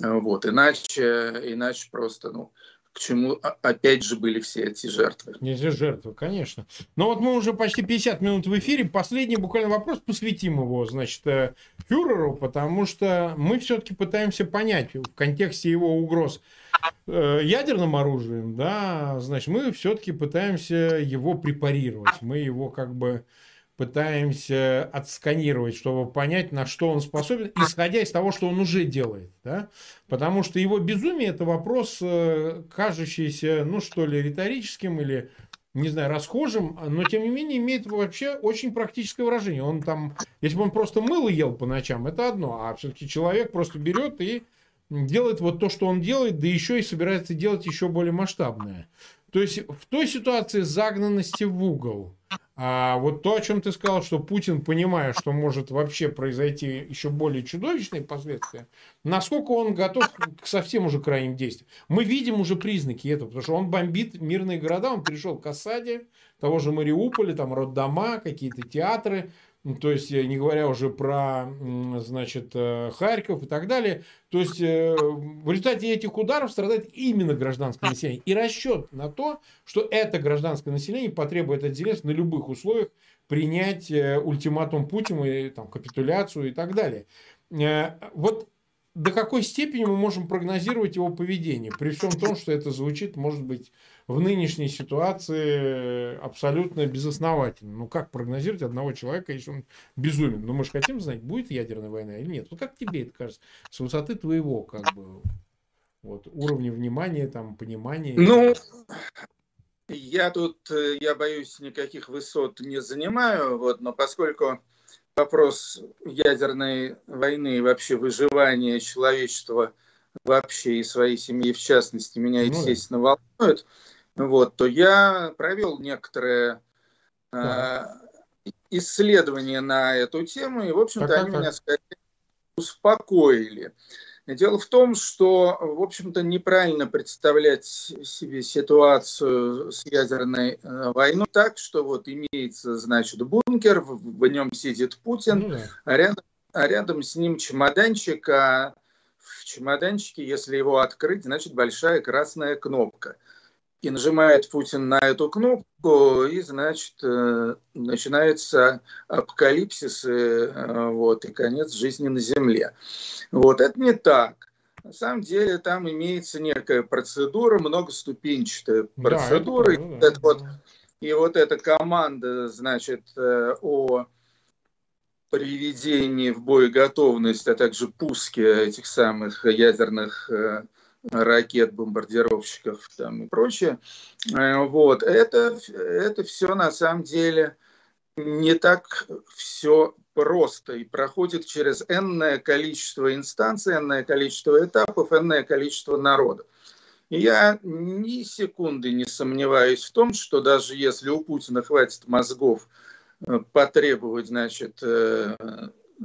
Вот. Иначе, иначе просто, ну, к чему опять же были все эти жертвы. Эти жертвы, конечно. Но вот мы уже почти 50 минут в эфире. Последний буквально вопрос, посвятим его, значит, э, фюреру, потому что мы все-таки пытаемся понять в контексте его угроз э, ядерным оружием, да, значит, мы все-таки пытаемся его препарировать. Мы его как бы пытаемся отсканировать, чтобы понять, на что он способен, исходя из того, что он уже делает. Да? Потому что его безумие – это вопрос, э, кажущийся, ну что ли, риторическим или, не знаю, расхожим, но тем не менее имеет вообще очень практическое выражение. Он там, если бы он просто мыло ел по ночам, это одно, а все-таки человек просто берет и делает вот то, что он делает, да еще и собирается делать еще более масштабное. То есть в той ситуации загнанности в угол, а вот то, о чем ты сказал, что Путин, понимая, что может вообще произойти еще более чудовищные последствия, насколько он готов к совсем уже крайним действиям. Мы видим уже признаки этого, потому что он бомбит мирные города, он пришел к осаде того же Мариуполя, там роддома, какие-то театры, то есть не говоря уже про, значит, Харьков и так далее. То есть в результате этих ударов страдает именно гражданское население. И расчет на то, что это гражданское население потребует от Зеленского на любых условиях принять ультиматум Путина, и, там, капитуляцию и так далее. Вот до какой степени мы можем прогнозировать его поведение, при всем том, что это звучит, может быть, в нынешней ситуации абсолютно безосновательно. Ну, как прогнозировать одного человека, если он безумен? Ну, мы же хотим знать, будет ядерная война или нет. Ну, как тебе это кажется? С высоты твоего, как бы, вот, уровня внимания, там, понимания. Ну, я тут, э, я боюсь, никаких высот не занимаю, вот, но поскольку вопрос ядерной войны и вообще выживания человечества вообще и своей семьи в частности меня, ну естественно, волнует, вот, то я провел некоторые э, исследования на эту тему, и, в общем-то, они меня скорее успокоили. Дело в том, что, в общем-то, неправильно представлять себе ситуацию с ядерной э, войной так, что вот имеется, значит, бункер, в, нем сидит Путин, да. а, рядом, а рядом с ним чемоданчик, а в чемоданчике, если его открыть, значит, большая красная кнопка – и нажимает Путин на эту кнопку, и, значит, э, начинается апокалипсис, и, э, вот, и конец жизни на Земле. Вот, это не так. На самом деле там имеется некая процедура, многоступенчатая процедура. Да, это, и, да, вот, и вот эта команда, значит, э, о приведении в боеготовность, а также пуске этих самых ядерных ракет, бомбардировщиков там и прочее. Э, вот. Это, это все на самом деле не так все просто и проходит через энное количество инстанций, энное количество этапов, энное количество народов. Я ни секунды не сомневаюсь в том, что даже если у Путина хватит мозгов э, потребовать, значит, э,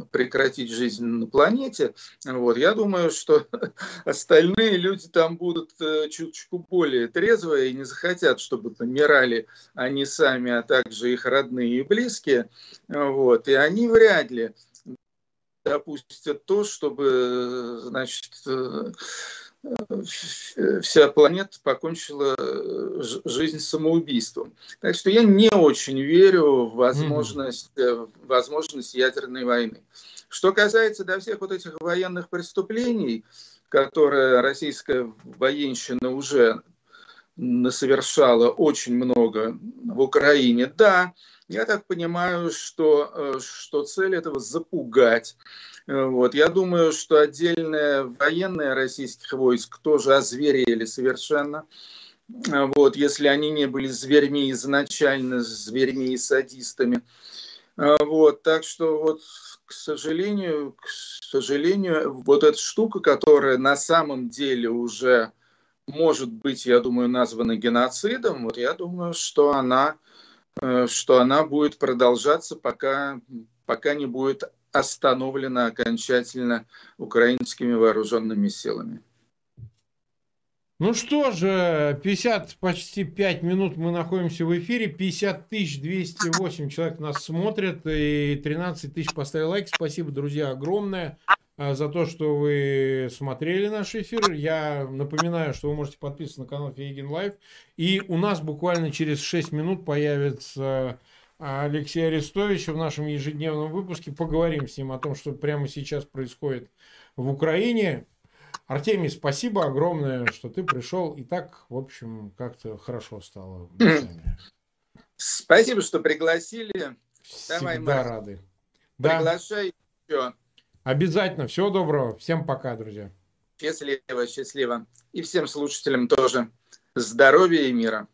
прекратить жизнь на планете. Вот. Я думаю, что <laughs> остальные люди там будут э, чуточку более трезвые и не захотят, чтобы помирали они сами, а также их родные и близкие. Вот. И они вряд ли допустят то, чтобы значит, э, вся планета покончила э, жизнь самоубийством. Так что я не очень верю в возможность, mm-hmm. возможность ядерной войны. Что касается до всех вот этих военных преступлений, которые российская военщина уже совершала очень много в Украине, да, я так понимаю, что, э, что цель этого запугать вот. Я думаю, что отдельные военные российских войск тоже озверели совершенно. Вот, если они не были зверьми изначально, зверьми и садистами. Вот, так что вот, к сожалению, к сожалению, вот эта штука, которая на самом деле уже может быть, я думаю, названа геноцидом, вот я думаю, что она, э, что она будет продолжаться, пока, пока не будет остановлена окончательно украинскими вооруженными силами. Ну что же, 50, почти 5 минут мы находимся в эфире, 50 тысяч 208 человек нас смотрят и 13 тысяч поставили лайк. Спасибо, друзья, огромное а, за то, что вы смотрели наш эфир. Я напоминаю, что вы можете подписываться на канал Фейгин Лайв. И у нас буквально через 6 минут появится Алексей Арестович в нашем ежедневном выпуске. Поговорим с ним о том, что прямо сейчас происходит в Украине. Артемий, спасибо огромное, что ты пришел. И так, в общем, как-то хорошо стало. Спасибо, что пригласили. Всегда Давай, мы рады. Приглашай да. еще. Обязательно. Всего доброго. Всем пока, друзья. Счастливо, счастливо. И всем слушателям тоже. Здоровья и мира.